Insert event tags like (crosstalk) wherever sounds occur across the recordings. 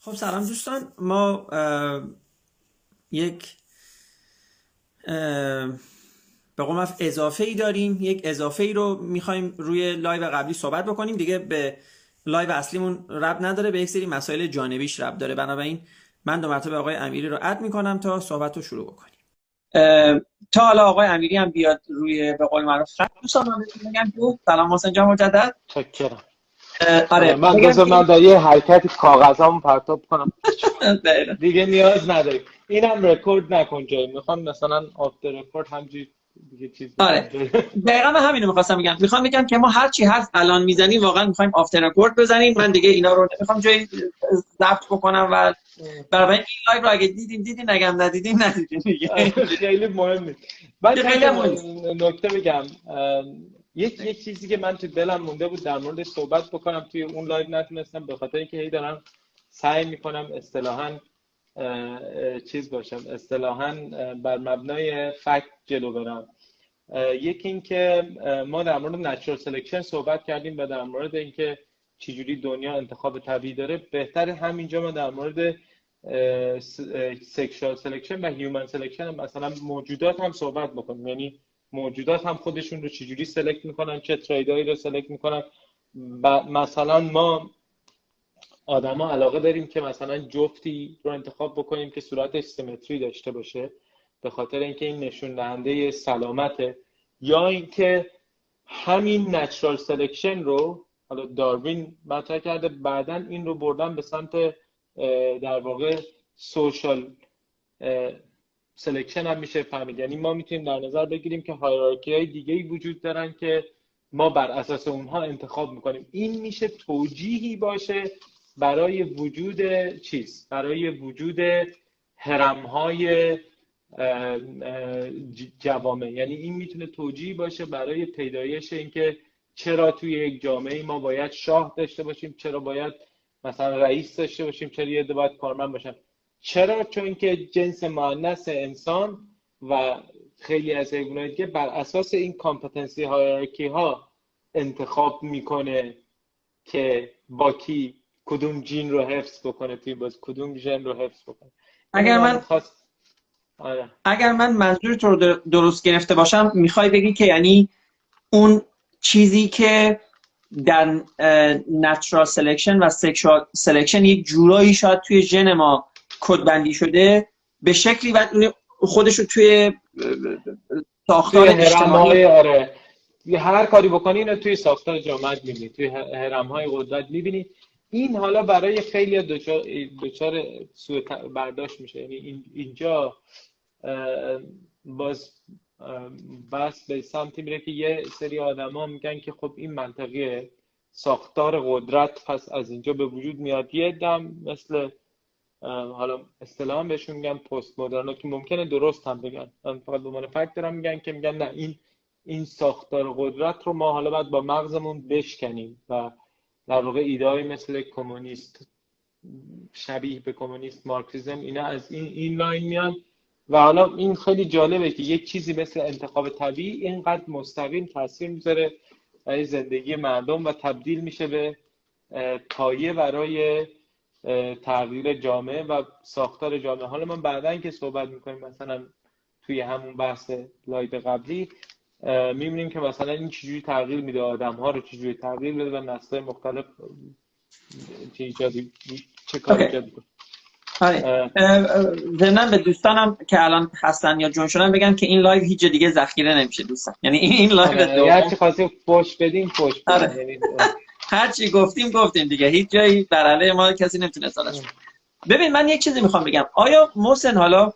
خب سلام دوستان ما یک به قول اضافه ای داریم یک اضافه ای رو می‌خوایم روی لایو قبلی صحبت بکنیم. دیگه به لایو اصلیمون ربط نداره به یک سری مسائل جانبیش ربط داره. بنابراین من دو مرتبه آقای امیری رو add می‌کنم تا صحبت رو شروع بکنیم. تا حالا آقای امیری هم بیاد روی به قول معروف دوستان من بگم سلام حسین جان مجدد. چاکرم آره من بذار من در یه حرکتی کاغذامو پرتاب کنم. (laughs) دیگه نیاز نداری اینم رکورد نکن جایی می‌خوام مثلا after record همینجوری دیگه چیز آره. دقیقا من همینو می‌خواستم بگم. می‌خوام بگم که ما هر چی هست الان می‌زنیم واقعا می‌خوایم after record بزنیم. من دیگه اینا رو نمی‌خوام جایی ضبط بکنم و برای این لایو رو اگه دیدیم دیدیم نگم ندیدیم ندیدیم دیگه. (laughs) خیلی مهمه. من خیلی نکته بگم. یک یک چیزی که من تو دلم مونده بود در موردش صحبت بکنم. توی اون لایو نتونستم به خاطر اینکه هی دارم سعی می‌کنم اصطلاحا چیز باشم. اصطلاحا بر مبنای fact جلو برم. یکی اینکه ما در مورد natural selection صحبت کردیم و در مورد اینکه چجوری دنیا انتخاب طبیعی داره بهتر همینجا ما در مورد sexual selection و human selection مثلا موجودات هم صحبت بکنیم. یعنی موجودات هم خودشون رو چجوری select می‌کنن چه trait ایی رو select می‌کنن. مثلا ما آدما علاقه داریم که مثلا جفتی رو انتخاب بکنیم که صورتش symmetry داشته باشه به خاطر اینکه این نشون دهنده سلامته یا اینکه همین natural selection رو حالا داروین مطرح کرده بعدا این رو بردن به سمت در واقع social selection هم میشه فهمید. یعنی ما می‌تونیم در نظر بگیریم که hierarchy های دیگه ای وجود دارن که ما بر اساس اونها انتخاب می‌کنیم. این میشه توجیهی باشه برای وجود چیز؟ برای وجود هرم های جوامع. یعنی این می‌تونه توجیهی باشه برای پیدایش اینکه چرا توی یک جامعه ما باید شاه داشته باشیم چرا باید مثلا رئیس داشته باشیم چرا یه باید کارمند باشن. چرا چون که جنس مؤنث انسان و خیلی از حیوانات دیگه بر اساس این کامپتنسی هایرارکی ها انتخاب می‌کنه که با کی کدوم جین رو حفظ بکنه توی باز کدوم ژن رو حفظ بکنه اگر من خواست... آره. اگر من منظور تو رو درست گرفته باشم می‌خوای بگی که یعنی اون چیزی که در natural selection و sexual selection یک جورایی شاید توی ژن ما کدبندی شده به شکلی و خودش رو توی ساختار اجتماعی آره. هر کاری بکنی اینو توی ساختار جامعه می‌بینی توی هرم های قدرت می‌بینی. این حالا برای خیلی دچار دچار سوء برداشت میشه. یعنی اینجا باز بس به سمتی میره که یه سری آدما میگن که خب این منطقه ساختار قدرت پس از اینجا به وجود میاد. یه عده‌ام مثل حالا اصطلاحا بهشون میگن پست مدرن که ممکنه درست هم بگن. من فقط به عنوان fact دارم میگن که میگن نه این این ساختار قدرت رو ما حالا باید با مغزمون بشکنیم و در واقع ایده مثل کمونیست شبیه به کمونیست مارکسیزم اینا از این این line میان. و حالا این خیلی جالبه که یک چیزی مثل انتخاب طبیعی اینقدر مستقیم تاثیر می‌ذاره برای زندگی مردم و تبدیل میشه به پایه برای تغییر جامعه و ساختار جامعه. حالا من بعدا که صحبت می‌کنیم مثلا توی همون بحث لایت قبلی می‌بینیم که مثلا این چجوری تغییر میده آدم ها رو چجوری تغییر میده و نسل مختلف چه ایجادی چه کار ایجاد آره. به دوستانم که الان هستن یا جون شدن بگم که این لایو هیچ دیگه ذخیره نمیشه دوستان. یعنی این لایو آره. دوم. هر چی خواستیم فوش بدیم فوش بدیم. آره. یعنی هر چی گفتیم گفتیم دیگه. هیچ جایی در علیه ما کسی نمی‌تونه سالش ببین من یک چیزی می‌خوام بگم. آیا محسن حالا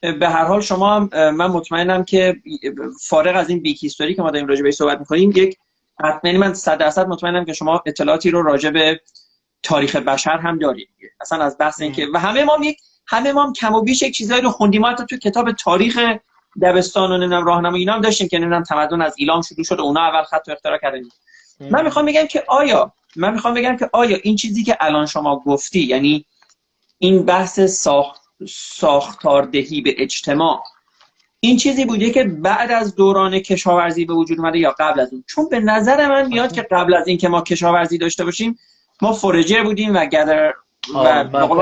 به هر حال شما هم من مطمئنم که فارغ از این بیک هیستوری که ما داریم راجع به صحبت می‌کنیم یک حتما من 100 درصد مطمئنم که شما اطلاعاتی رو راجع به تاریخ بشر هم دارید اصلا از بحث اینکه و همه ما یک همه ما هم کم و بیش یک چیزایی رو خوندیم. حتی تو کتاب تاریخ دبستان و نمی‌دونم راهنمایی اینا هم داشتیم که نمی‌دونم تمدن از ایلام شروع شد اونا اول خط اختراع کردن. من می‌خوام بگم که آیا من می‌خوام بگم که آیا این چیزی که الان شما گفتی یعنی این بحث ساخت ساختاردهی به اجتماع این چیزی بوده که بعد از دوران کشاورزی به وجود اومده یا قبل از اون؟ چون به نظر من میاد که قبل از اینکه ما کشاورزی داشته باشیم ما فورجر بودیم و گدر و من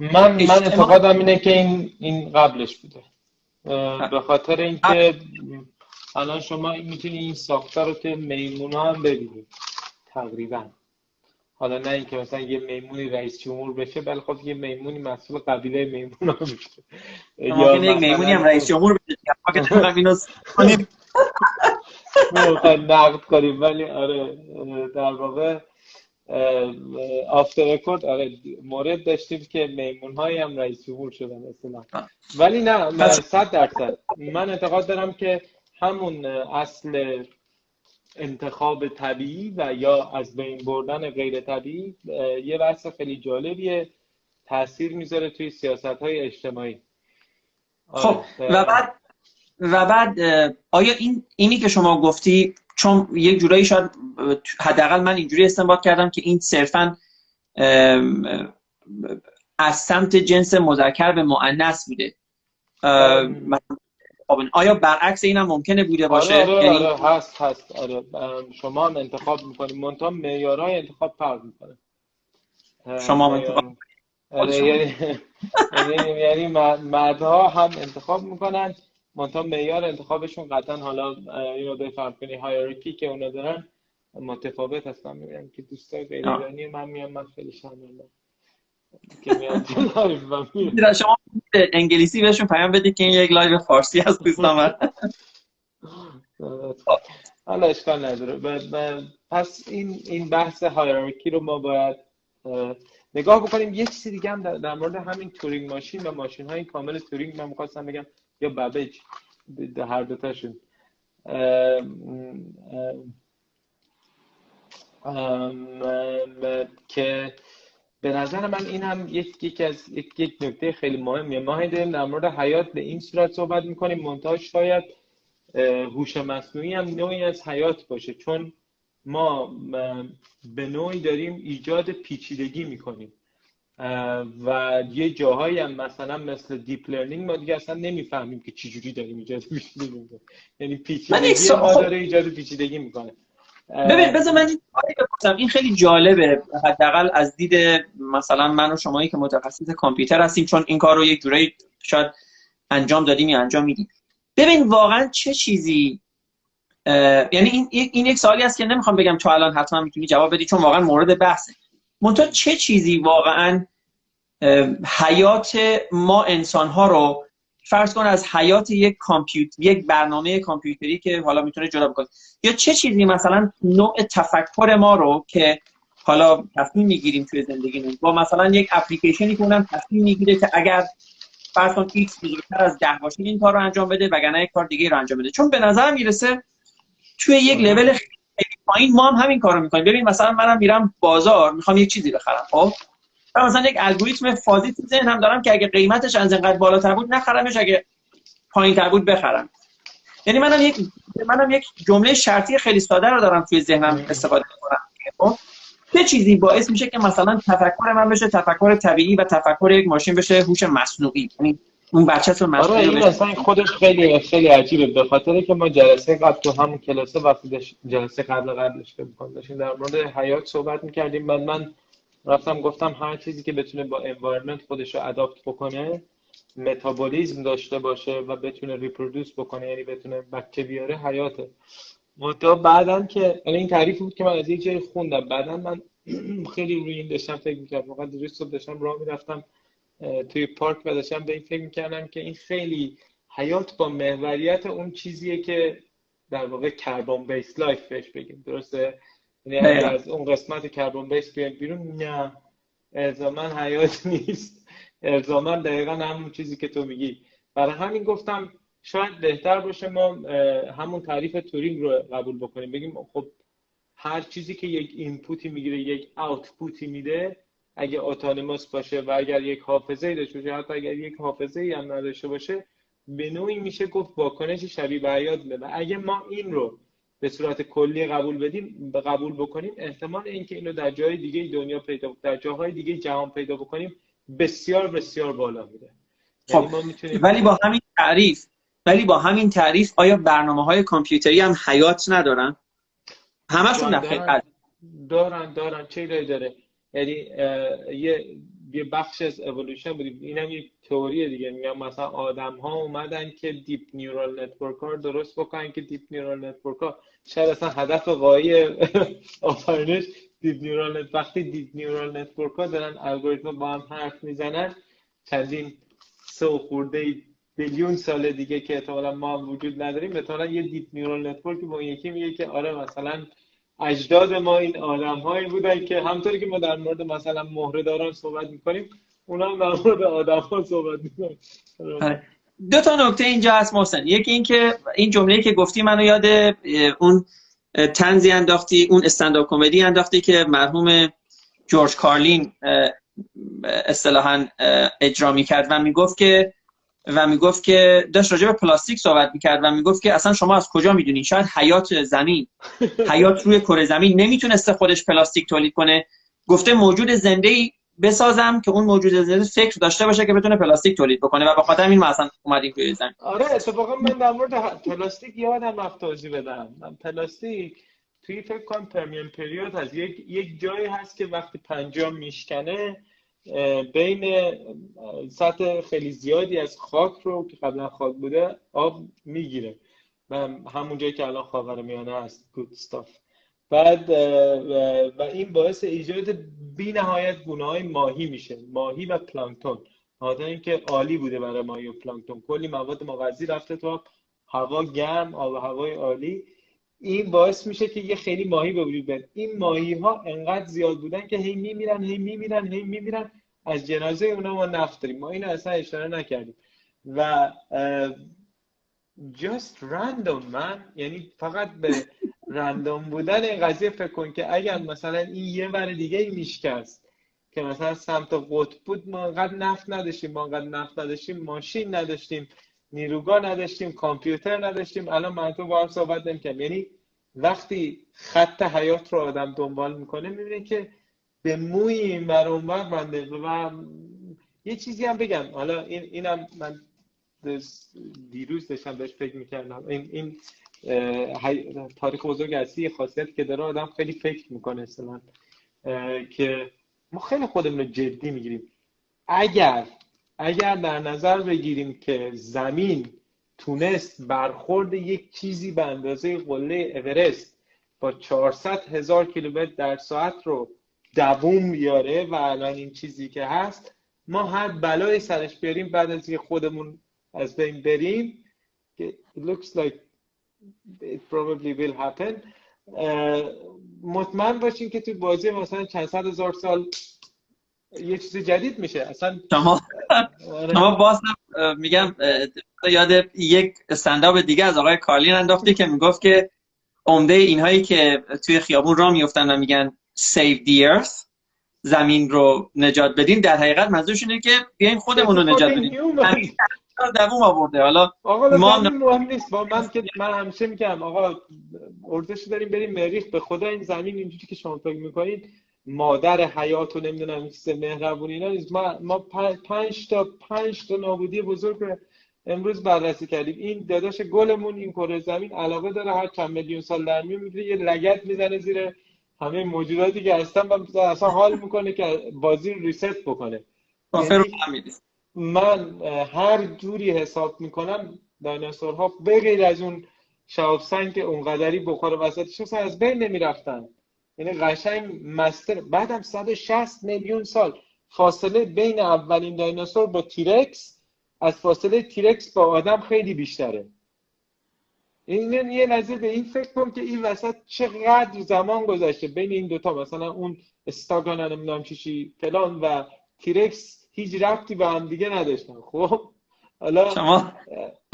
من من اعتقادم اینه که این این قبلش بوده. به خاطر اینکه الان شما می‌تونی این ساختار رو که میمون هم ببینید تقریبا. حالا نه اینکه مثلا یه میمونی رئیس جمهور بشه بل خب یه میمونی مسئول قبیله میمون ها بشه یا میمونی هم رئیس جمهور بشه. نقد کنیم. ولی آره در واقع آفتر رکورد آره مورد داشتیم که میمون هایی هم رئیس جمهور شدن مثلا ولی نه صد درصد. من اعتقاد دارم که همون اصل انتخاب طبیعی و یا از بین بردن غیر طبیعی یه بحث خیلی جالبیه. تاثیر می‌ذاره توی سیاست های اجتماعی خب آره. و بعد و بعد آیا این اینی که شما گفتی چون یک جورایی شاید حداقل من اینجوری استنباط کردم که این صرفا از سمت جنس مذکر به مؤنث بوده. خب، آیا برعکس این هم ممکنه بوده باشه؟ آره آره, یعنی... آره هست هست. آره شما هم انتخاب می‌کنید. منتها معیارهای انتخاب فرق می‌کنه. شما هم انتخاب آره یعنی یعنی, یعنی مردها هم انتخاب می‌کنن. منتها معیار انتخابشون قطعا حالا اینو بفهم کنی. hierarchy که اونا دارن متفاوت هستن. میگم که دوستای غیر ایرانی من میام من خیلی شرمنده. که میاد شما انگلیسی بهشون پیام بدید که این یک لایو فارسی هست دوستان حالا اشکال نداره پس این این بحث هایرارکی رو ما باید نگاه بکنیم یک چیزی دیگه هم در, مورد همین تورینگ ماشین و ماشین های کامل تورینگ من می‌خواستم بگم یا بابج هر دوتاشون که به نظر من این هم یک یکی از یک, یک نکته خیلی مهمیه. ما داریم در مورد حیات به این صورت صحبت می‌کنیم. منتها شاید هوش مصنوعی هم نوعی از حیات باشه. چون ما به نوعی داریم ایجاد پیچیدگی می‌کنیم. و یه جاهایی هم مثلا مثل deep learning ما دیگه اصلا نمی‌فهمیم که چجوری داریم ایجاد پیچیدگی می‌کنیم. یعنی پیچیدگی ما داره ایجاد پیچیدگی می‌کنه. ببین بذار من این این خیلی جالبه. حداقل از دید مثلا من و شمایی که متخصص کامپیوتر هستیم چون این کار رو یک جورایی شاید انجام دادیم یا انجام میدیم. ببین واقعا چه چیزی یعنی این این یک سوالی است که نمی‌خوام بگم تو الان حتما می‌تونی جواب بدی چون واقعا مورد بحثه. منتها چه چیزی واقعا حیات ما انسان ها رو فرض کن از حیات یک کامپیوتر یک برنامه کامپیوتری که حالا می‌تونه جدا بکنه. یا چه چیزی مثلا نوع تفکر ما رو که حالا تصمیم می‌گیریم توی زندگیمون؟ با مثلا یک اپلیکیشنی که اونم تصمیم می‌گیره که اگر فرض کن ایکس بزرگتر از ده باشه این کار رو انجام بده وگرنه یک کار دیگه رو انجام بده. چون به نظر می‌رسه توی یک لول خیلی پایین ما هم همین کارو می‌کنیم. ببین مثلا منم میرم بازار می‌خوام یک چیزی بخرم. خب؟ مثلا یک الگوریتم فازی تو ذهنم دارم که اگه قیمتش از اینقدر بالاتر بود نخرمش. اگه پایینتر بود بخرم. یعنی منم یک منم یک جمله شرطی خیلی ساده رو دارم توی ذهنم استفاده می‌کنم. خب؟ چه چیزی باعث میشه که مثلا تفکر من بشه تفکر طبیعی و تفکر یک ماشین بشه هوش مصنوعی. یعنی اون بچه تو آره این اصلا خودش خیلی خیلی عجیبه. به خاطر که ما جلسه قبل تو همون کلاسه وقتی جلسه قبل قبلش که داشتیم در مورد حیات صحبت می‌کردیم. من من رفتم گفتم هر چیزی که بتونه با انوایرمنت خودش رو اداپت بکنه متابولیزم داشته باشه و بتونه ریپرودوس بکنه یعنی بتونه بچه بیاره حیاته. متا بعدا که این تعریفی بود که من از یه جای خوندم. بعدا من (clears throat) خیلی روی این داشتم فکر می‌کردم. واقعا دیروز صبح داشتم راه می‌رفتم توی پارک و داشتم به این فکر می‌کردم که این خیلی حیات با محوریت اون چیزیه که در واقع carbon based life بهش بگیم. درسته؟ یعنی از اون قسمت carbon based بیایم بیرون نه. الزاما حیات (laughs) نیست. الزاما دقیقا همون چیزی که تو میگی. برای همین گفتم شاید بهتر باشه ما همون تعریف تورینگ رو قبول بکنیم. بگیم خب هر چیزی که یک input ی می‌گیره یک output ی میده اگه اتونوموس باشه و اگر یک حافظه ای داشته باشه حتی اگر یک حافظه ای هم نداشته باشه به نوعی میشه گفت واکنش شبیه به حیات و اگه ما این رو به صورت کلی قبول بدیم قبول بکنیم. احتمال اینکه اینو در جای دیگه دنیا پیدا در جاهای دیگه جهان پیدا بکنیم بسیار بسیار بالا میره. خب یعنی ولی با همین تعریف ولی با همین تعریف آیا برنامه های کامپیوتری هم حیات ندارن؟ همشون دارن. دارن, دارن. چه داره؟ یعنی یه یه بخش از اولوشن بودیم. این هم یک تئوری دیگه. میگم مثلا آدم ها اومدن که deep neural network ها درست بکنن که deep neural network ها شاید اصلا هدف غایی (laughs) آفرینش deep neural net وقتی deep neural network ها دارن الگوریتم با هم حرف می‌زنن چندین سه خورده بیلیون سال دیگه که احتمالا ما وجود نداریم مثلا یه deep neural network با یکی میگه که آره مثلا اجداد ما این آدم هایی بودن که همطوری که ما در مورد مثلا مهرهداران صحبت می‌کنیم اونا هم در مورد آدم ها صحبت می‌کنیم آره. دو تا نکته اینجا هست محسن یکی این که این جمله که گفتی منو یاد اون تنزی انداختی اون استنداپ کمدی انداختی که مرحوم جورج کارلین اصطلاحا اجرا می‌کرد و می‌گفت که و می‌گفت که داشت راجع به پلاستیک صحبت می‌کرد و می‌گفت که اصلا شما از کجا می‌دونید شاید حیات زمین. حیات (laughs) روی کره زمین. نمی‌تونسته خودش پلاستیک تولید کنه. گفته موجود زنده ای بسازم که اون موجود زنده فکر داشته باشه که بتونه پلاستیک تولید بکنه و به خاطر این مثلا اومدیم توی زمین. آره اتفاقا من در مورد پلاستیک یادم رفت توضیح بدم. من پلاستیک توی فکر کنم Permian period هست. یک یک جایی هست که وقتی پنجیا میشکنه بین سطح خیلی زیادی از خاک رو که قبلا خاک بوده آب می‌گیره. و همون جایی که الان خاور میانه هست. گود ستاف بعد و این باعث ایجاد بی نهایت گونه های ماهی میشه. ماهی و پلانکتون. این که عالی بوده برای ماهی و پلانکتون. کلی مواد مغذی رفته تو هوا گرم آب و هوای عالی. این باعث میشه که یه خیلی ماهی به وجود بیاد. این ماهی ها انقدر زیاد بودن که هی میمیرن هی میمیرن هی میمیرن. از جنازه اونا ما نفت داریم. ما این اصلا اشاره نکردیم. و just random من یعنی فقط به رندوم بودن این قضیه فکر کن که اگر مثلا این یه ور دیگه میشکست که مثلا سمت قطب بود ما انقدر نفت نداشتیم ما انقدر نفت نداشتیم ماشین نداشتیم نیروگاه نداشتیم کامپیوتر نداشتیم الان من تو با هم صحبت نمی‌کنم. یعنی وقتی خط حیات رو آدم دنبال می‌کنه می‌بینه که به موی این بر و یه چیزی هم بگم. حالا این اینم من دیروز داشتم بهش فکر می‌کردم. این این تاریخ بزرگ هستی خاصیت که داره آدم خیلی فکر می‌کنه اصلا. که ما خیلی خودمون رو جدی می‌گیریم. اگر اگر در نظر بگیریم که زمین تونست برخورد یک چیزی به اندازه قله اورست با 400 هزار کیلومتر در ساعت رو دووم بیاره و الان این چیزی که هست ما هر بلای سرش بیاریم بعد از اینکه خودمون از بین بریم it looks like it probably will happen مطمئن باشین که توی بازی مثلا چند صد هزار سال یه چیز جدید میشه اصلا شما آره. شما باز میگم یاد یک استنداپ دیگه از آقای کارلین انداختی که می‌گفت که عمده اینهایی که توی خیابون را میفتن و میگن save the earth زمین رو نجات بدین در حقیقت منظورش اینه که بیاین خودمون رو نجات بدیم. دووم آورده. حالا آقا ما مهم نیست. با من که من همیشه میگم آقا ارزش داریم بریم مریخ. به خدا این زمین اینجوری که شما فکر می‌کنید مادر حیات و نمی‌دونم این چیز مهربونی اینا نیست. ما ما پنج تا پنج تا نابودی بزرگ امروز بررسی کردیم. این داداش گلمون این کره زمین علاقه داره هر چند میلیون سال در میون یه لگت می‌زنه زیر همه موجوداتی که هستن اصلا حال می‌کنه که بازی رو ریست بکنه. یعنی من هر جوری حساب می‌کنم دایناسورها به غیر از اون شهاب سنگ که اونقدری بخار وسطش از بین نمی‌رفتن. یعنی قشنگ مستر بعدم 160 میلیون سال فاصله بین اولین دایناسور با تیرکس از فاصله تیرکس با آدم خیلی بیشتره. این یه نظر به این فکر کنم که این وسط چقدر زمان گذشته بین این دوتا. مثلا اون استاگان نمی‌دونم چی چی فلان و تیرکس هیچ ربطی به هم دیگه نداشتن. خب حالا شما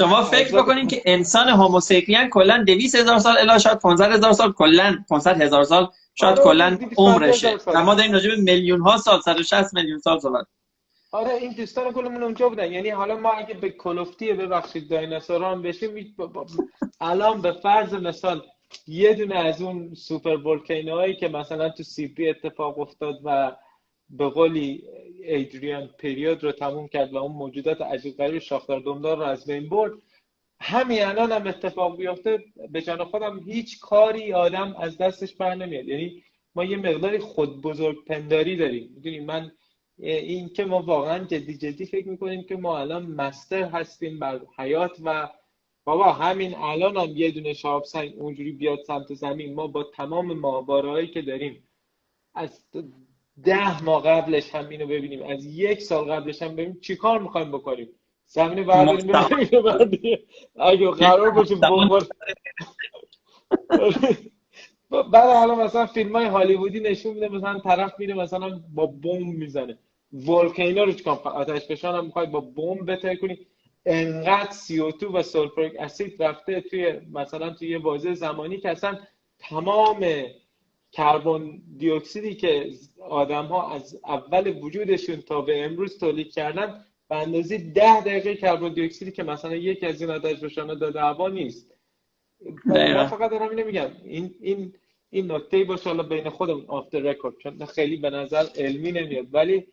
شما فکر بکنید که انسان هوموسیپین کلا 200 هزار سال الی شاید 500 هزار سال کلا 500 هزار سال شاید آره، کلا عمرشه. ما داریم راجع به میلیون ها سال 160 میلیون سال صحبت. آره این دوستان کلمون اونجا بودن. یعنی حالا ما اگه به کلفتی ببخشید دایناسوران بشیم الان به فرض مثال یه دونه از اون سوپر هایی که مثلا تو سیبری اتفاق افتاد و به قولی ایدریان پریود رو تموم کرد و اون موجودات عجیب غریب شاخدار دمدار رو از بین برد. همین الان هم اتفاق بیفته. به جان خودم هیچ کاری آدم از دستش بر نمیاد. یعنی ما یه مقداری خود بزرگ پنداری داریم. می‌دونی من این که ما واقعا جدی جدی فکر می‌کنیم که ما الان مستر هستیم بر حیات و بابا همین الان هم یه دونه شاب سنگ اونجوری بیاد سمت زمین ما با تمام ماهوارهایی که داریم از ده ماه قبلش هم اینو ببینیم از یک سال قبلش هم ببینیم چیکار می‌خوایم بکنیم؟ زمین برداریم اگه قرار باشه (laughs) بعد حالا مثلا فیلم های هالیوودی نشون میده مثلا طرف میره مثلا با بمب می‌زنه. ولکینا رو چکار آتش فشان هم می‌خوای با بمب بتر کنی. انقدر CO2 و سولفوریک اسید رفته توی مثلا توی یه بازه زمانی که اصلا تمام کربن دی اکسیدی که آدم ها از اول وجودشون تا به امروز تولید کردن به اندازه ده دقیقه کربن دی اکسیدی که مثلا یکی از این آتش فشانا داده هوا نیست. من فقط دارم اینو میگم. این این این نکته باشه حالا بین خودمون off the record چون خیلی به نظر علمی نمیاد. ولی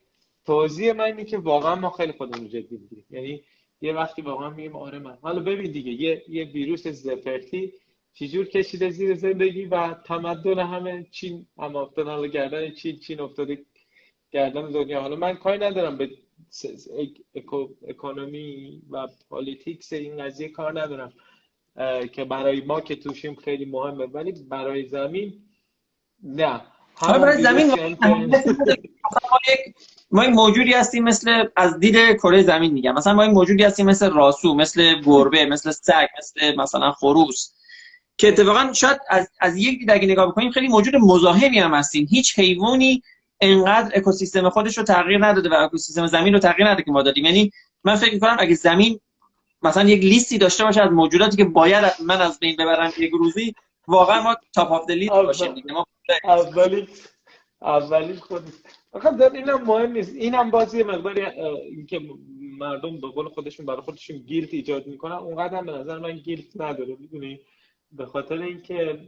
توضیح من اینه که واقعا ما خیلی خودمون جدی می‌گیریم یعنی یه وقتی واقعا میگیم آره من. حالا ببین دیگه یه یه ویروس زپرتی چجور کشیده زیر زندگی و تمدن همه چین هم افتاد حالا گردن چین چین افتاده گردن دنیا. حالا من کاری ندارم به economy و politics این قضیه کار ندارم. که برای ما که توشیم خیلی مهمه. ولی برای زمین نه. برای زمین ما این موجودی هستیم مثل از دید کره زمین میگم. مثلا ما این موجودی هستیم مثل راسو مثل گربه مثل سگ مثل مثلا خروس که اتفاقا شاید از, از یک دید اگه نگاه بکنیم خیلی موجود مزاحمی هم هستیم. هیچ حیوانی انقدر اکوسیستم خودش رو تغییر نداده و اکوسیستم زمین رو تغییر نداده که ما دادیم. یعنی من فکر می‌کنم اگه زمین مثلا یک لیستی داشته باشه از موجوداتی که باید من از بین ببرم یک روزی واقعا ما تاپ اف لیست باشیم ما اولی اولی خود فقط اینم مهم نیست. اینم بازی مقداری اینکه مردم به قول خودشون برای خودشون گیلت ایجاد می‌کنن. اونقدر هم به نظر من گیلت نداره. می‌دونی؟ به خاطر اینکه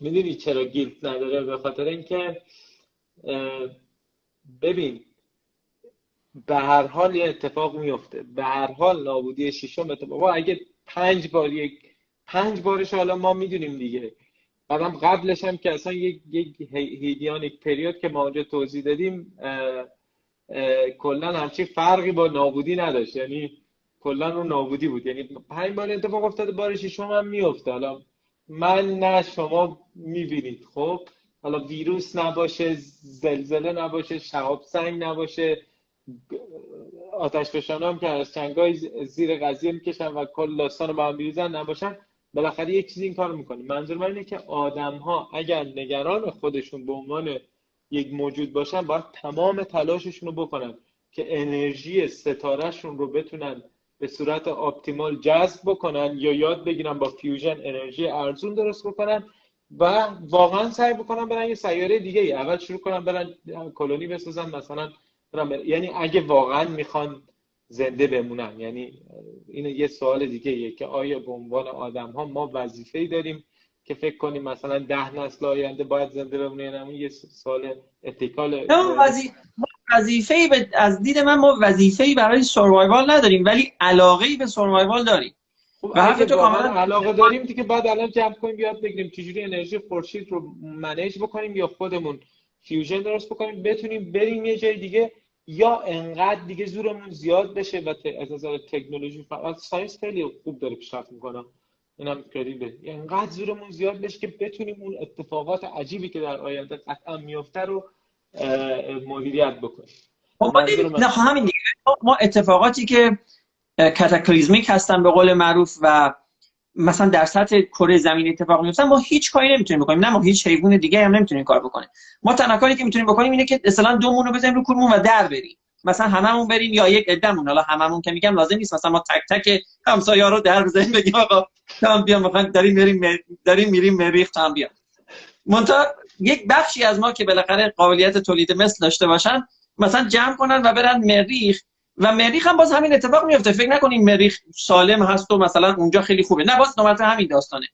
می‌دونی چرا گیلت نداره؟ به خاطر اینکه ببین به هر حال یه اتفاق میفته به هر حال نابودی ششم اتفاق. اگه پنج بار یک پنج بارش حالا ما می‌دونیم دیگه. بعدم قبلش هم که اصلا یک یک هیدیانیک پریود که ما اونجا توضیح دادیم کلا همچی فرقی با نابودی نداشت. یعنی کلا اون نابودی بود. یعنی پنج بار اتفاق افتاده بار ششم هم میفته حالا من نه شما می‌بینید. خب؟ حالا ویروس نباشه زلزله نباشه شهاب سنگ نباشه. آتش فشان هم که از چنگای زیر قضیه می‌کشن و کل داستان رو با هم می‌ریزن نباشن. بالاخره یک چیزی این کار می‌کنه. منظور من اینه که آدم ها اگر نگران خودشون به عنوان یک موجود باشن باید تمام تلاششون رو بکنن که انرژی ستارهشون رو بتونن به صورت optimal جذب بکنن یا یاد بگیرن با fusion انرژی ارزون درست بکنن و واقعا سعی بکنن برن یه سیاره دیگه ای اول شروع کنن برن کلونی بسازن مثلا یعنی اگه واقعا می‌خوان زنده بمونن یعنی این یه سوال دیگه ایه که آیا به عنوان آدم ها ما وظیفه ای داریم که فکر کنیم مثلا ده نسل آینده باید زنده بمونه یعنی یه سوال اتیکال وظیفه از دید من ما وظیفه ای برای سروایوال نداریم ولی علاقه ای به سروایوال داریم. خب و تو کاملا علاقه داریم دیگه بعد الان جمع کنیم یاد بگیریم. چجوری انرژی خورشید رو manage بکنیم یا خودمون fusion درست بکنیم؟ بتونیم بریم یه جای دیگه یا انقدر دیگه زورمون زیاد بشه و از نظر تکنولوژی فقط science خیلی خوب داره پیشرفت می‌کنه. اینم کردیم انقدر زورمون زیاد بشه که بتونیم اون اتفاقات عجیبی که در آینده قطعا میفته رو مدیریت بکنیم. خب، ما نه همین دیگه. ما اتفاقاتی که cataclysmic هستن به قول معروف و مثلا در سطح کره زمین اتفاق میفتن ما هیچ کاری نمی‌تونیم بکنیم. نه ما هیچ حیوان دیگه هم نمی‌تونیم کار بکنیم. ما تنها کاری که می‌تونیم بکنیم اینه که مثلا دومون رو بزنیم رو کولمون و در بریم. مثلا هممون بریم یا یک عدهمون حالا هممون که میگم لازم نیست. مثلا ما تک تک همسایه‌ها رو در بزنیم بگیم آقا تام بیا مثلا داریم میریم داریم میریم مریخ تام بیا منتها یک بخشی از ما که بالاخره قابلیت تولید مثل داشته باشن مثلا جمع کنن و برن مریخ. و مریخ هم باز همین اتفاق میفته. فکر نکنیم مریخ سالم هست و مثلا اونجا خیلی خوبه. نه باز نوبت همین داستانه.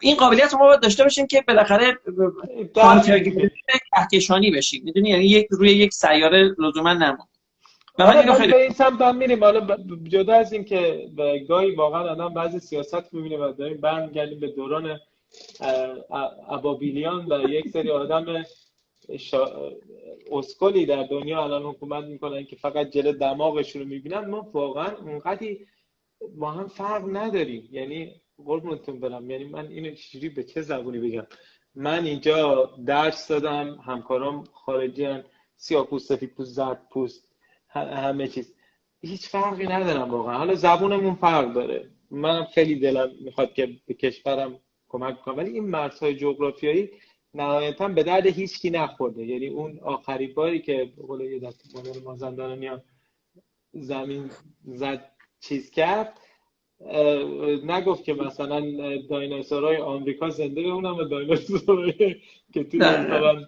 این قابلیت ما باید داشته باشیم که بالاخره کهکشانی بشیم. می‌دونی؟ یعنی یک روی یک سیاره لزوما نمون اینو خیلی به این سمت هم میریم. حالا جدا از این که گاهی واقعا آدم بعضی سیاست می‌بینه و داریم برمیگردیم به دوران ابابیلیان و یک سری آدم شا... اسکلی در دنیا الان حکومت می‌کنن که فقط جلو دماغشون رو می‌بینن ما واقعا اونقدی با هم فرق نداریم. یعنی قربونتون برم یعنی من اینو چجوری به چه زبونی بگم؟ من اینجا درس دادم همکارام خارجی هن سیاه پوست سفید پوست زرد پوست همه چیز. هیچ فرقی ندارم واقعا. حالا زبونمون فرق داره. من خیلی دلم می‌خواد که به کشورم کمک کنم. ولی این مرزهای جغرافیایی نهایتا به درد هیچکی نخورده. یعنی اون آخری باری که قول یه دست مادر مازندرانی زمین زد چیز کرد نگفت که مثلا دایناسورهای آمریکا زنده بمونن و دایناسورهای که مثلا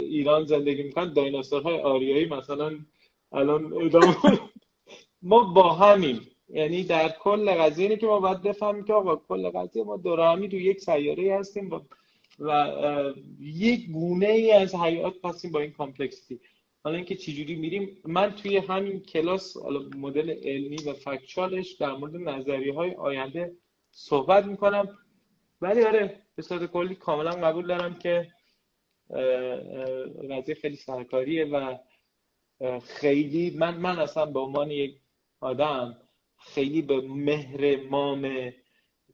ایران زندگی می‌کنن دایناسورهای آریایی مثلا الان ادامه ما با همیم. یعنی در کل قضیه اینه که ما باید بفهمیم که آقا کل قضیه ما دور همی رو یک سیاره هستیم و, و یک گونه ای از حیات هستیم با این complexity. حالا اینکه چجوری میریم من توی همین کلاس مدل علمی و factual ش در مورد نظریه های آینده صحبت می‌کنم. ولی آره به صورت کلی کاملا قبول دارم که قضیه خیلی سرکاریه و خیلی من من اصلا به عنوان یک آدم خیلی به مهر مام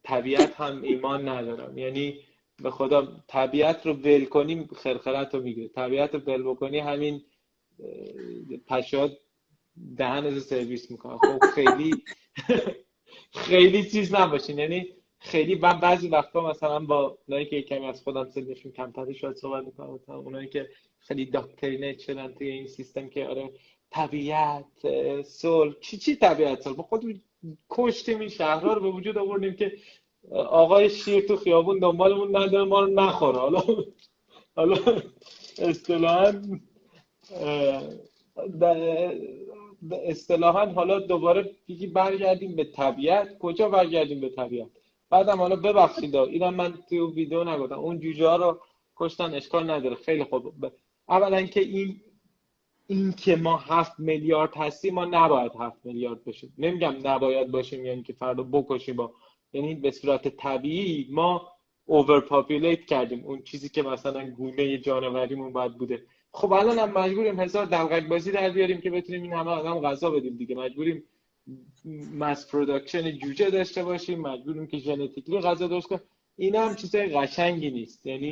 طبیعت هم ایمان ندارم. یعنی به خدا طبیعت رو ول کنیم خرخرت رو می‌گیره طبیعت رو ول بکنی همین پشاد دهن از سرویس می‌کنه. خب خیلی خیلی چیز نباشین یعنی خیلی من بعضی وقتا مثلا با اونایی که کمی از خودم سنشون کمتری شاید صحبت می‌کنم اونایی که خیلی داکترینیت شدن توی این سیستم که آره طبیعت صلح چی چی طبیعت صلح؟ ما خود کشتیم این شهرها رو به وجود آوردیم که آقای شیر تو خیابون دنبالمون نداره ما رو نخوره. حالا حالا اصطلاحا اصطلاحا حالا دوباره دیگه برگردیم به طبیعت. کجا برگردیم به طبیعت؟ بعدم حالا ببخشید اینم من تو ویدیو نگفتم. اون جوجه ها رو کشتن اشکال نداره. خیلی خوب. اولا که این این که ما هفت میلیارد هستیم ما نباید هفت میلیارد باشیم نمیگم نباید باشیم یعنی که فردا بکشیم با یعنی به صورت طبیعی ما overpopulate کردیم. اون چیزی که مثلا گونه جانوریمون باید بوده. خب الان هم مجبوریم هزار دلقک بازی در بیاریم که بتونیم این همه آدم غذا بدیم دیگه. مجبوریم mass production جوجه داشته باشیم. مجبوریم که genetically غذا درست کنیم. این هم چیزای قشنگی نیست. یعنی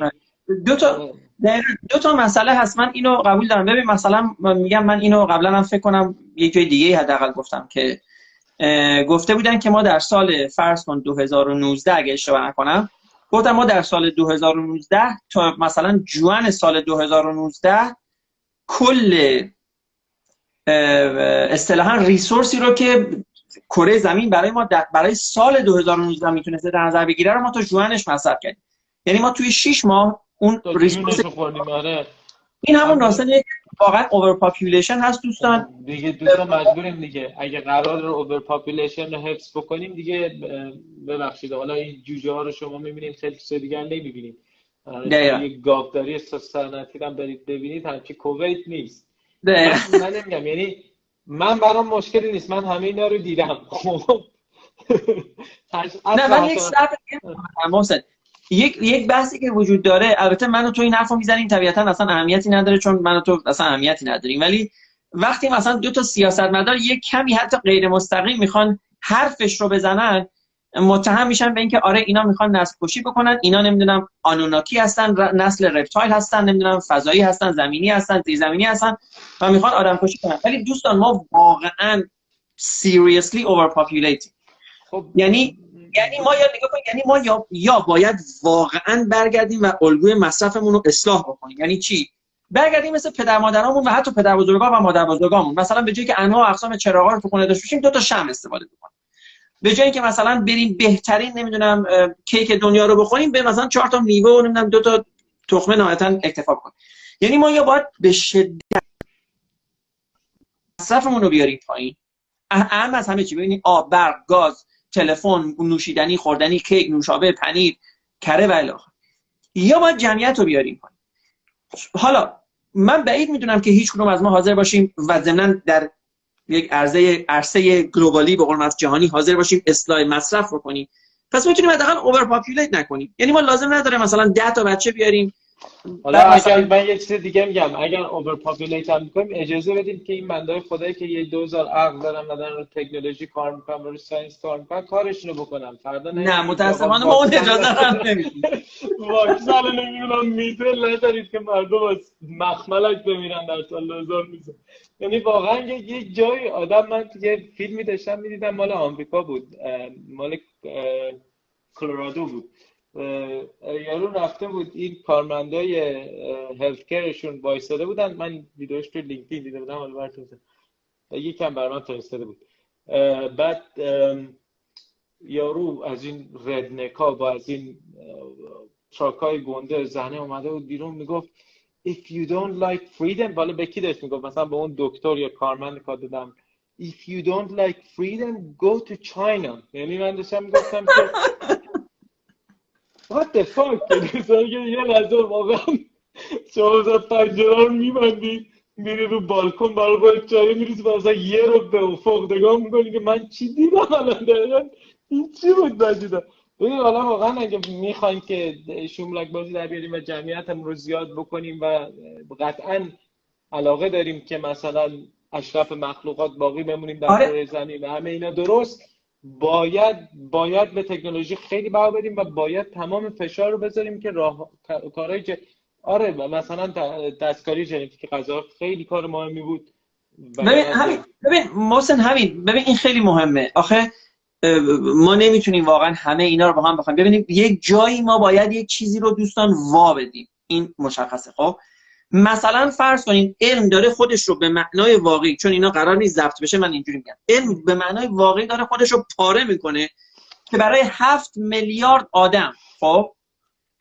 دو تا دو تا مسئله هست. من اینو قبول دارم. ببین مثلا میگم من اینو قبلا هم فکر کنم یه جای دیگه حداقل گفتم که گفته بودن که ما در سال فرض کن 2019 اگه اشتباه نکنم گفتم ما در سال 2019 تا مثلا جوان سال 2019 کل اصطلاحا ریسورسی رو که کره زمین برای ما برای سال 2019 می‌تونسته در نظر بگیره رو ما تا ژوئنش مصرف کردیم یعنی ما توی 6 ماه اون resource آره. این همون داستان واقعا overpopulation هست دوستان. دیگه دوستان مجبوریم دیگه. اگه قرار رو اوور پاپولیشن رو حفظ بکنیم دیگه ببخشید. حالا این جوجه ها رو شما می‌بینید خیلی چیز دیگه نمی‌بینید. یه گاوداری سنتی هم برید ببینید همچی کویت نیست. من, نمیگم. یعنی من برام مشکلی نیست. من همه اینا رو دیدم. (laughs) خب. نه من یک سر یک یک بحثی که وجود داره البته من و تو این حرفو می‌زنیم طبیعتا اصلا اهمیتی نداره چون من و تو اصلا اهمیتی نداریم. ولی وقتی مثلا دو تا سیاستمدار یک کمی حتی غیر مستقیم می‌خوان حرفش رو بزنن متهم میشن به اینکه آره اینا می‌خوان نسل کشی بکنن اینا نمی‌دونم آنوناکی هستن نسل رپتایل هستن نمی‌دونم فضایی هستن زمینی هستن زمینی هستن و می‌خوان آدم کشی کنن. ولی دوستان ما واقعا seriously overpopulating خب یعنی یعنی ما یا نگاه کنید یعنی ما یا, یا باید واقعا برگردیم و الگوی مصرفمون رو اصلاح بکنیم. یعنی چی؟ برگردیم مثل پدر مادرامون و حتی پدر بزرگا و مادر بزرگامون. مثلا به جایی که انواع اقسام چراغا رو تو خونه داشته باشیم دو تا شمع استفاده بکنیم. به جایی که مثلا بریم بهترین نمی‌دونم کیک دنیا رو بخوریم به مثلا چهار تا میوه و نمی‌دونم دو تا تخمه نهایتا اکتفا کنیم یعنی ما یا باید به شدت مصرفمون رو بیاریم پایین. اهم از همه چی. ببینید آب برق گاز تلفن نوشیدنی خوردنی کیک نوشابه پنیر کره و یا باید جمعیت رو بیاریم حالا من بعید می‌دونم که هیچ کدوم از ما حاضر باشیم و ضمنا در یک عرصه عرصه گلوبالی به قول جهانی حاضر باشیم اصلاح مصرف کنیم پس می‌تونیم حداقل overpopulate نکنیم. یعنی ما لازم نداره مثلا 10 تا بچه بیاریم. حالا اگر من یه چیز دیگه میگم. اگر overpopulate هم می‌کنیم اجازه بدید که این بنده خدایی که یه دوزار عقل دارن و دارن رو تکنولوژی کار می‌کنن رو science کار می‌کنن کارشون رو بکنن. فردا نه متاسفانه ما اون اجازه هم نمیدیم (laughs) واکسن نمی‌دونم میتر ندارید که مردم از مخملک بمیرن در سال 2000 میزن یعنی واقعا یه جای آدم من یه فیلمی داشتم می‌دیدم مال آمریکا بود. مال کلرادو بود. یارو رفته بود این کارمندای هلت کرشون وایساده بودن. من ویدیوش تو لینکدین دیده بودم حالا براتون یکم بر من فرستاده بود. بعد یارو از این ردنکا و از این تراکای گنده زنه اومده بود بیرون می‌گفت if you don't like freedom بالا به کی داشت می‌گفت؟ مثلا به اون دکتر یا کارمند کار دادم. If you don't like freedom go to China. یعنی من داشتم می‌گفتم که (laughs) what the fuck? یه لحظه واقعا شما مثلا پنجره رو میبندی میری رو بالکن برای باید چایی میریزی و مثلا یه رو به افق نگاه می‌کنی که من چی دیدم الان دقیقا این چی بود نجیدم ببین حالا واقعا اگه می‌خوایم که شوملک بازی در بیاریم و جمعیتمون رو زیاد بکنیم و قطعا علاقه داریم که مثلا اشرف مخلوقات باقی بمونیم در آره. زمین. و همه اینا درست. باید باید به تکنولوژی خیلی بها بدیم و باید تمام فشار رو بذاریم که راه کارهای ج... آره مثلا دستکاری ژنتیک غذا خیلی کار مهمی بود. ببین همین ببین محسن همین. ببین این خیلی مهمه. آخه ما نمی‌تونیم واقعا همه اینا رو با هم بخوایم. ببینیم یک جایی ما باید یک چیزی رو دوستان وا بدیم. این مشخصه خب؟ مثلا فرض کنین علم داره خودش رو به معنای واقعی چون اینا قرار نیست ضبط بشه من اینجوری میگم. علم به معنای واقعی داره خودش رو پاره می‌کنه که برای هفت میلیارد آدم خب؟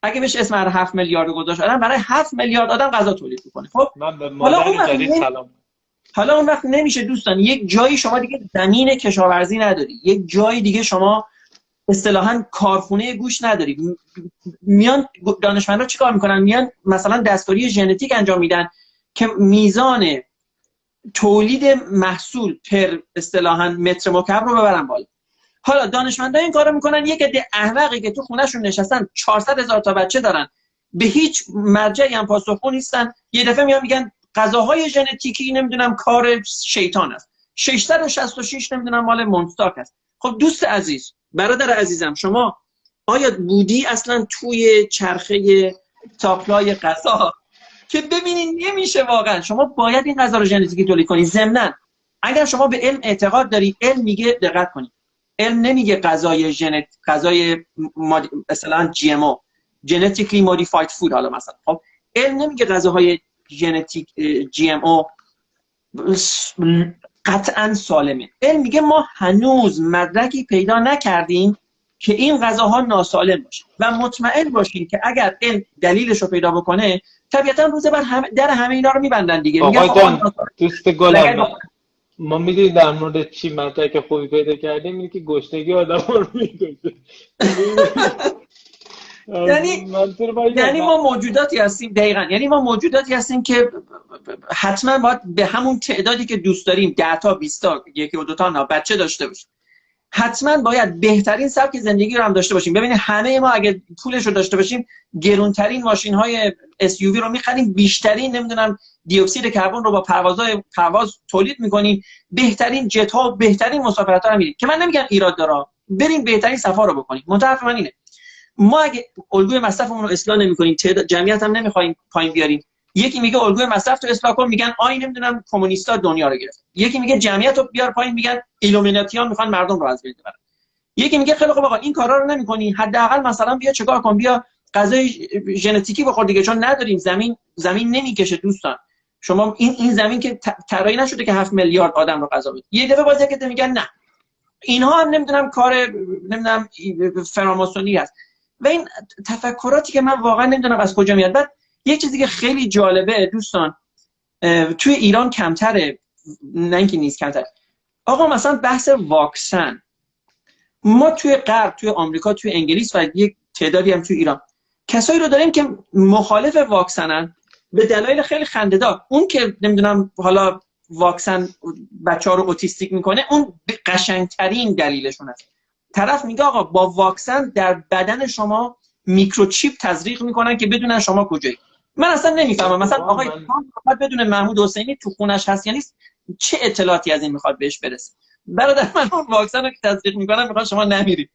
اگه بهش اسم هفت میلیارد گذاشت آدم برای هفت میلیارد آدم غذا تولید می‌کنه خب؟ من به حالا اون سلام. حالا اون وقت نمیشه دوستان یک جایی شما دیگه زمین کشاورزی نداری یک جایی دیگه شما اصطلاحا کارخونه گوش نداری. میان دانشمندا چیکار می‌کنن؟ میان مثلا دستکاری ژنتیک انجام میدن که میزان تولید محصول پر اصطلاحا متر مکعب رو ببرن بالا. حالا دانشمندا این کارو می‌کنن. یک عده احمقی که تو خونهشون نشستن 400 هزار تا بچه دارن. به هیچ مرجعی هم پاسخگو نیستن. یه دفعه میان میگن غذاهای ژنتیکی نمی‌دونم کار شیطان است. 666 نمی‌دونم مال مونستاک است. خب دوست عزیز برادر عزیزم شما آیا بودی اصلا توی چرخه supply غذا که ببینید نمیشه واقعا. شما باید این غذا رو ژنتیکی تولید کنید ضمن اگر شما به علم اعتقاد داری علم میگه دقت کنید علم نمیگه غذای ژنت غذای مثلا GMO genetically modified food حالا مثلا خب علم نمیگه غذاهای ژنتیک GMO قطعا سالمه. علم میگه ما هنوز مدرکی پیدا نکردیم که این غذاها ناسالم باشه. و مطمئن باشین که اگر علم دلیلش رو پیدا بکنه طبیعتا روز بعد همه در همه اینا رو میبندن دیگه. دوست گلم. ما می‌دونیم در مورد چی مدرک خوبی پیدا کردیم اینه که گشتگی آدم رو (laughs) یعنی یعنی ما موجوداتی هستیم دقیقا. یعنی ما موجوداتی هستیم که حتما باید به همون تعدادی که دوست داریم ده تا 20 تا یکی و دو تا بچه داشته باشیم. حتما باید بهترین سبک زندگی رو هم داشته باشیم. ببینید همه ما اگه پولش رو داشته باشیم گرونترین ماشین های SUV رو می‌خریم بیشترین نمی‌دونم دیوکسید کربن رو با پروازهای پرواز تولید می‌کنیم. بهترین جت ها بهترین مسافرت ها رو میریم که من نمیگم ایراد داره. بریم بهترین سفر رو بکنیم. منتها من اینه. ما اگه الگوی مصرفمون رو اصلاح نمی‌کنیم جمعیت هم نمی‌خوایم پایین بیاریم. یکی میگه الگوی مصرف تو اصلاح کن میگن آی نمی‌دونم کمونیستا دنیا رو گرفت. یکی میگه جمعیت رو بیار پایین میگن ایلومیناتیان می‌خوان مردم رو از بین ببرن. یکی میگه خیلی خوب آقا این کارا رو نمی‌کنی. حداقل مثلا بیا چیکار کن؟ بیا غذای ژنتیکی بخور دیگه چون نداریم. زمین زمین نمی‌کشه دوستان. شما این این زمین که طراحی نشده که 7 میلیارد آدم رو غذا بده. یه دفعه بازی که میگن نه. اینها هم نمی‌دونم کار نمی‌دونم فراماسونی است و این تفکراتی که من واقعا نمی‌دونم از کجا میاد. بعد یه چیزی که خیلی جالبه دوستان توی ایران کمتره نه اینکه نیست کمتر آقا مثلا بحث واکسن. ما توی غرب توی آمریکا توی انگلیس و یک تعدادی هم توی ایران. کسایی رو داریم که مخالف واکسنن به دلایل خیلی خنده‌دار. اون که نمی‌دونم حالا واکسن بچه رو اوتیستیک می‌کنه اون قشنگترین دلیلشون است. طرف میگه آقا با واکسن در بدن شما میکروچیپ تزریق می‌کنن که بدونن شما کجایی. من اصلا نمی‌فهمم. مثلا آقای من... بدون محمود حسینی تو خونش هست یعنی چه اطلاعاتی از این می‌خواد بهش برسه؟ برادر من اون واکسن رو که تزریق می‌کنن می‌خواد شما نمیرید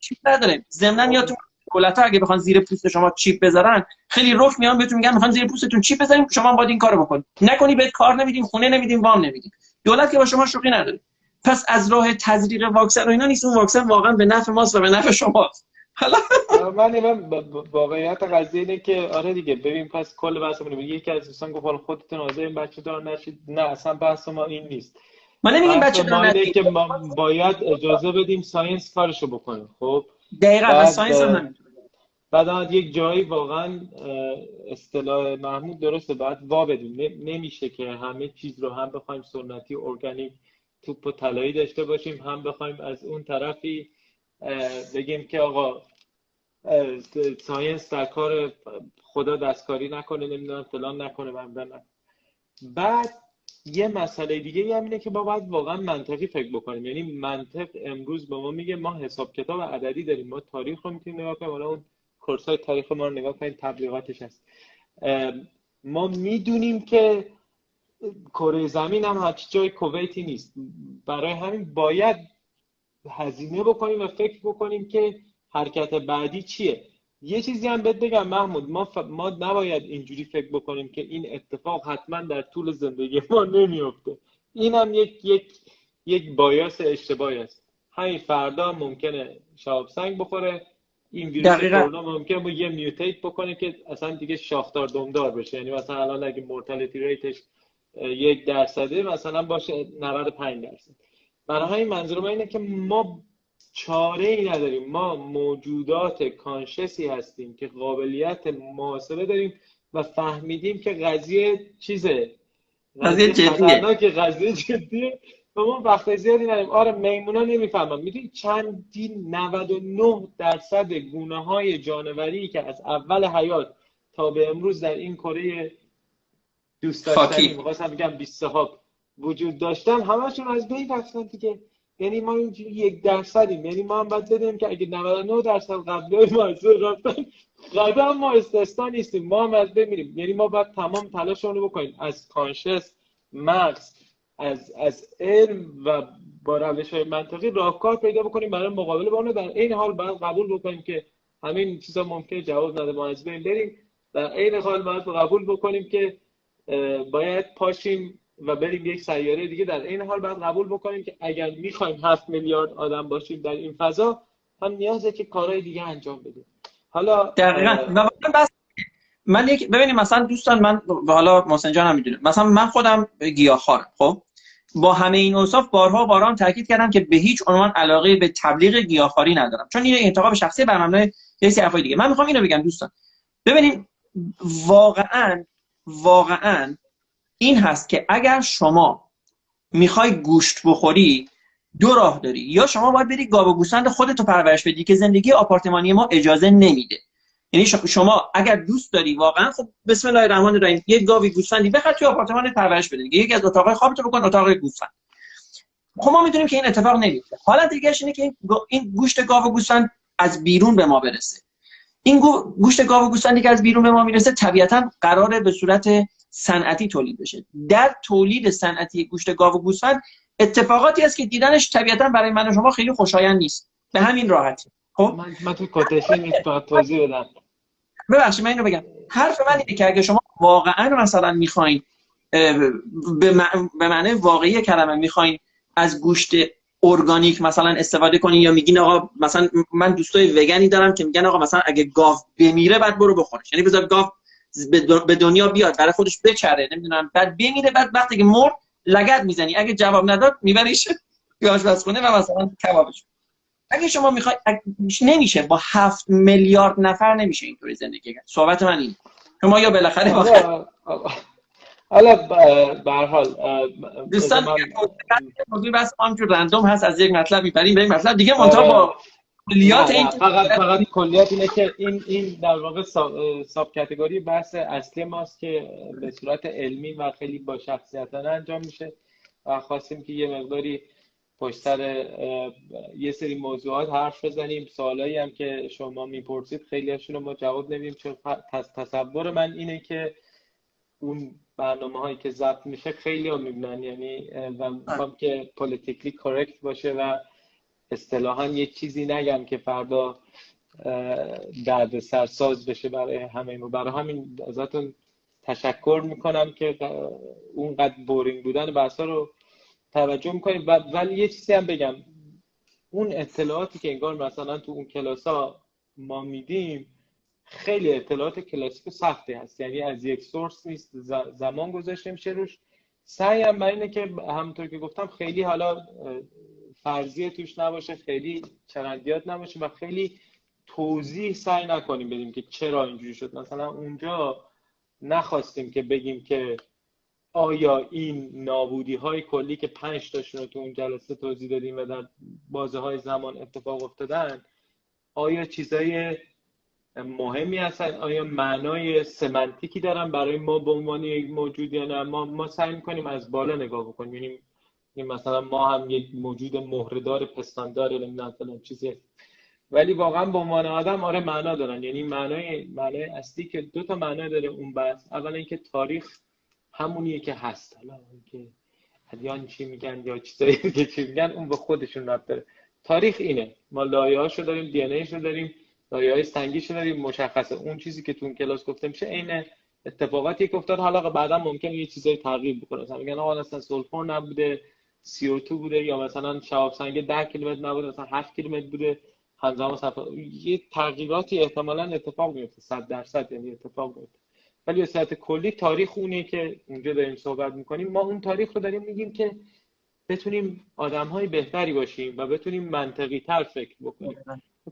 چیپ نداره. ضمن یا تو دولت ها اگه بخوان زیر پوست شما چیپ بذارن خیلی رخ میان بهتون میگن می‌خوان زیر پوستتون چیپ بذاریم شما باید این کارو بکنید. نکنی بهت کار نمیدیم خونه نمیدیم وام نمیدیم. دولت که با شما شوخی نداره. پس از راه تزریق واکسن و اینا نیست اون واکسن واقعا به نفع ماست و به نفع شماست. حالا من من واقعیت قضیه اینه که آره دیگه ببین پس کل بحث من یکی از دوستان گفت خودتون حاضرین بچه دار نشید. نه اصلا بحث ما این نیست. ما نمیگیم بچه دار نشید. که ما باید اجازه بدیم science کارشو بکنه خب؟ دقیقاً science هم بعد یک جایی واقعا اصطلاح محمود درسته باید وا بدیم. نمیشه که همه چیز رو هم بخوایم سنتی ارگانیک توپ و طلایی داشته باشیم هم بخوایم از اون طرفی بگیم که آقا ساینس در کار خدا دستکاری نکنه نمی‌دونم فلان نکنه من بعد یه مسئله دیگه هم اینه که ما باید واقعا منطقی فکر بکنیم. یعنی منطق امروز به ما میگه ما حساب کتاب عددی داریم. ما تاریخ رو می‌تونیم نگاه کنیم. اون کورس های تاریخ ما رو نگاه کنیم تبلیغاتش هست. ما می‌دونیم که کره زمین هم هیچ جای کویتی نیست. برای همین باید هزینه بکنیم و فکر بکنیم که حرکت بعدی چیه؟ یه چیزی هم بهت بگم محمود ما, ف... ما نباید اینجوری فکر بکنیم که این اتفاق حتما در طول زندگی ما نمیفته این هم یک یک یک بایاس اشتباهی است. همین فردا ممکنه شاب سنگ بخوره این ویروس کرونا ممکنه یه میوتیت بکنه که اصلا دیگه شاخدار دمدار بشه. یعنی مثلا الان اگه مورتالتی ریتش یک درصده مثلا باشه 95 درصد. برای همین منظور اینه که ما چاره ای نداریم. ما موجودات کانشسی هستیم که قابلیت محاسبه داریم و فهمیدیم که قضیه چیزه. قضیه جدیه. که قضیه جدیه. و ما وقت زیادی نداریم. آره میمونا نمی‌فهمم می‌دونی چندین 99 درصد گونه های جانوری که از اول حیات تا به امروز در این کره دوست داشتنی می‌خواستم بگم 20 وجود داشتن همشون از بین رفتن دیگه. یعنی ما اینجوری یک درصدیم. یعنی ما هم باید بدونیم که اگه 99 درصد قبل ما رفتن قدم ما استثنا نیستیم. ما هم از بمیریم. یعنی ما باید تمام تلاشمون رو بکنیم. از کانشس مغز از از علم و با روش های منطقی راهکار پیدا بکنیم برای مقابله با اون در این حال باید قبول بکنیم که همین چیزا ممکنه جواب نده. ما از بین بریم. در این حال باید قبول بکنیم که باید پاشیم و بریم یک سیاره دیگه. در این حال باید قبول بکنیم که اگر می‌خوایم هفت میلیارد آدم باشیم در این فضا هم نیازه که کارهای دیگه انجام بدیم. حالا دقیقا. بس من یک ببینیم مثلا دوستان من حالا محسن جان هم می‌دونه. مثلا من خودم گیاهخوارم خب؟ با همه این اوصاف بارها بارها تاکید کردم که به هیچ عنوان علاقه به تبلیغ گیاهخواری ندارم. چون این انتخاب شخصی بر مبنای یه سری دیگه. من می‌خوام اینو بگم دوستان. ببینیم واقعا واقعا این هست که اگر شما می‌خوای گوشت بخوری دو راه داری. یا شما باید بری گاو و گوسفند خودتو پرورش بدی که زندگی آپارتمانی ما اجازه نمیده. یعنی شما اگر دوست داری واقعا خب بسم الله الرحمن الرحیم یه گاوی گوسفندی بخر توی آپارتمان پرورش بده یکی از اتاقای خوابتو بکن اتاق گوسفند. خب ما می‌دونیم که این اتفاق نمیفته حالا دیگه اینه که این گوشت گاو و گوسفند از بیرون به ما برسه. این گوشت گاو و گوسفندی که از بیرون به ما می‌رسه طبیعتا قراره به صورت صنعتی تولید بشه. در تولید صنعتی گوشت گاو و گوسفند اتفاقاتی است که دیدنش طبیعتا برای من و شما خیلی خوشایند نیست. به همین راحتی. خب؟ من, من تو نیست توضیح بدم. ببخشید من اینو بگم. حرف من اینه که اگه شما واقعا مثلا می‌خواین به معنی واقعی کلمه می‌خواین از گوشت ارگانیک مثلا استفاده کنین یا میگین آقا مثلا من دوستای وگنی دارم که میگن آقا مثلا اگه گاو بمیره بعد برو بخورش. یعنی بذار گاو به دنیا بیاد برای خودش بچره نمی‌دونم. بعد بمیره بعد وقتی که مرد لگد می‌زنی. اگه جواب نداد میبریش به آشپزخونه و مثلا کبابش. اگه شما می‌خوای نمیشه. با هفت میلیارد نفر نمیشه اینطوری زندگی کرد. صحبت من این شما یا بالاخره حالا به هر حال دوستان موضوع بس همجور رندوم هست از یک مطلب می‌بریم به مطلب. دیگه منتها با کلیات این فقط فقط کلیات اینه که این این در واقع ساب کاتگوری بحث اصلی ماست که به صورت علمی و خیلی با شخصیتانه انجام میشه و خواستیم که یه مقداری پشت سر یه سری موضوعات حرف بزنیم. سوالایی هم که شما می‌پرسید خیلی هاشون رو ما جواب نمیم چون تصور من اینه که اون برنامه هایی که ضبط میشه خیلی ها می‌بینن یعنی و که پولیتیکلی کرکت باشه و اصطلاحا یه چیزی نگم که فردا درد سرساز بشه برای همه ما. برای همین ازتون تشکر می‌کنم که اونقدر بورینگ بودن بحثا رو توجه می‌کنیم. ولی یه چیزی هم بگم. اون اطلاعاتی که انگار مثلا تو اون کلاس ها ما میدیم خیلی اطلاعات کلاسیک سختی هست. یعنی از یک سورس نیست زمان گذاشته میشه روش. سعیم بر اینه که همونطور که گفتم خیلی حالا فرضیه توش نباشه خیلی چرندیات نباشه و خیلی توضیح سعی نکنیم بدیم که چرا اینجوری شد. مثلا اونجا نخواستیم که بگیم که آیا این نابودی های کلی که پنج تاشون رو تو اون جلسه توضیح دادیم و در بازه های زمان اتفاق افتادن آیا چیزای مهمی هستن؟ آیا معنای سمنتیکی دارن برای ما به عنوان یک موجود یا نه؟ ما, ما سعی می‌کنیم از بالا نگاه بکنیم. یعنی مثلا ما هم یک موجود مهردار پستاندار نمی‌دونم چیزی ولی واقعا به عنوان آدم آره معنا دارن. یعنی معنای معنای اصلی که دو تا معنا داره اون بحث. اولا اینکه تاریخ همونیه که هست. حالا اینکه ادیان چی میگن یا چیزایی که چی میگن اون به خودشون ربط داره. تاریخ اینه. ما لایه هاشو داریم دی ان داریم لایه های سنگیشو داریم مشخصه. اون چیزی که تو اون کلاس گفته میشه عین اتفاقاتی که افتاد. حالا بعدا ممکنه یه چیزایی تغییر بکنه. مثلا میگن آقا اصلا سولفور نبوده. CO2 بوده یا مثلا شهاب سنگ 10 کیلومتر نبوده مثلا 7 کیلومتر بوده همزمان صفحه یه تغییراتی احتمالا اتفاق میفته 100 درصد یعنی اتفاق میفته ولی به صورت کلی تاریخ اونه که اونجا داریم صحبت می‌کنیم. ما اون تاریخ رو داریم میگیم که بتونیم آدم های بهتری باشیم و بتونیم منطقی تر فکر بکنیم.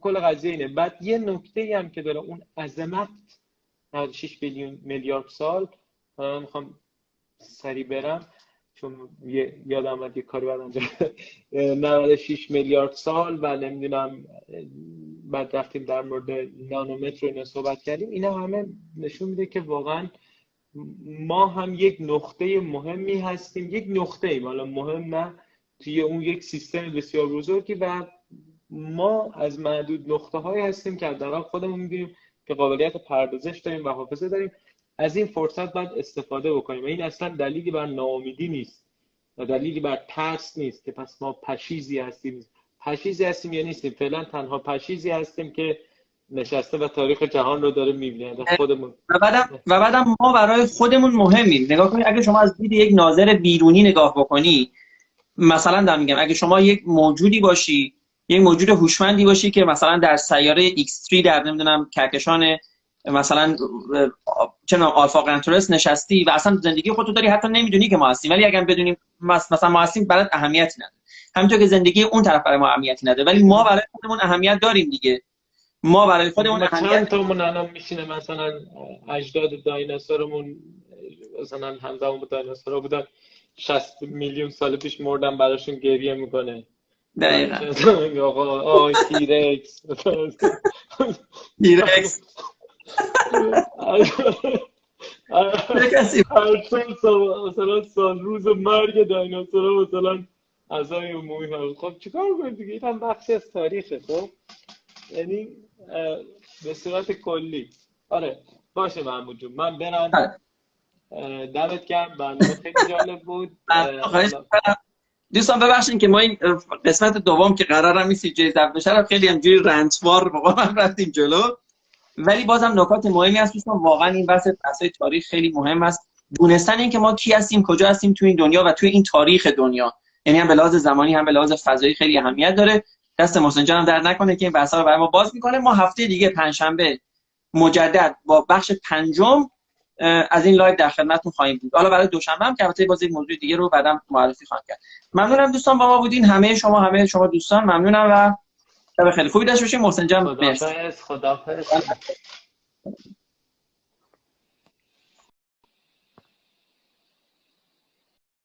کل قضیه اینه. بعد یه نکته هم که داره اون عظمت 96 میلیون میلیارد سال من می‌خوام سری برم. چون یادم یه کاری باید انجام 96 میلیارد سال و نمی‌دونم بعد رفتیم در مورد نانومتر رو صحبت کردیم. اینا همه نشون میده که واقعا ما هم یک نقطه مهمی هستیم یک نقطه ایم. حالا مهم نه توی اون یک سیستم بسیار بزرگی و ما از معدود نقطه هایی هستیم که در خودمون میگیم که قابلیت پردازش داریم و حافظه داریم. از این فرصت باید استفاده بکنیم. این اصلا دلیلی بر ناامیدی نیست و دلیلی بر ترس نیست که پس ما پشیزی هستیم. پشیزی هستیم یا نیستیم. فعلا تنها پشیزی هستیم که نشسته و تاریخ جهان رو داره می‌بینه. خودمون. و بعدم و بعدم ما برای خودمون مهمیم. نگاه کنید اگه شما از دید یک ناظر بیرونی نگاه بکنی مثلا دارم میگم اگه شما یک موجودی باشی یک موجود هوشمندی باشی که مثلا در سیاره X3 در نمی‌دونم کهکشان مثلا چه آلفا قنتورس نشستی و اصلا زندگی خودتو داری حتی نمی‌دونی که ما هستیم. ولی اگر بدونیم مثلا ما هستیم برات اهمیتی نداره. همینطور که زندگی اون طرف برای ما اهمیتی نداره. ولی ما برای خودمون اهمیت داریم دیگه. ما برای خودمون اهمیت چند تامون الان میشینه مثلا اجداد دایناسورمون مثلا همزمان با دایناسورا بودن 60 میلیون سال پیش مردن براشون گریه می‌کنه. دقیقاً. آقا آه تیرکس. تیرکس. مثلا سال روز مرگ دایناسورا مثلا اعضای عمومی خب چیکار کنیم دیگه؟ این هم بخشی از تاریخه خب؟ یعنی به صورت کلی. آره باشه محمود جون. من برم. دمت گرم. برنامه خیلی جالب بود. دوستان ببخشید که ما این قسمت دوم که قرارم نیست جای ضبط بشه خیلی همجوری رنجبار واقعا رفتیم جلو. ولی بازم نکات مهمی هست دوستان. واقعا این بحث بحث تاریخ خیلی مهم است. دونستن اینکه ما کی هستیم کجا هستیم تو این دنیا و توی این تاریخ دنیا. یعنی هم به لحاظ زمانی هم به لحاظ فضایی خیلی اهمیت داره. دست محسن جانم درد نکنه که این بحث رو برای ما باز می‌کنه. ما هفته دیگه پنجشنبه مجدد با بخش پنجم از این لایو در خدمتتون خواهیم بود. حالا برای دوشنبه هم که البته باز یک موضوع دیگه رو بعداً معرفی خواهم کرد. ممنونم دوستان با ما بودین. همه شما همه شما دوستان ممنونم و شب خیلی خوبی داشته باشین محسن جان. خداحافظ خداحافظ.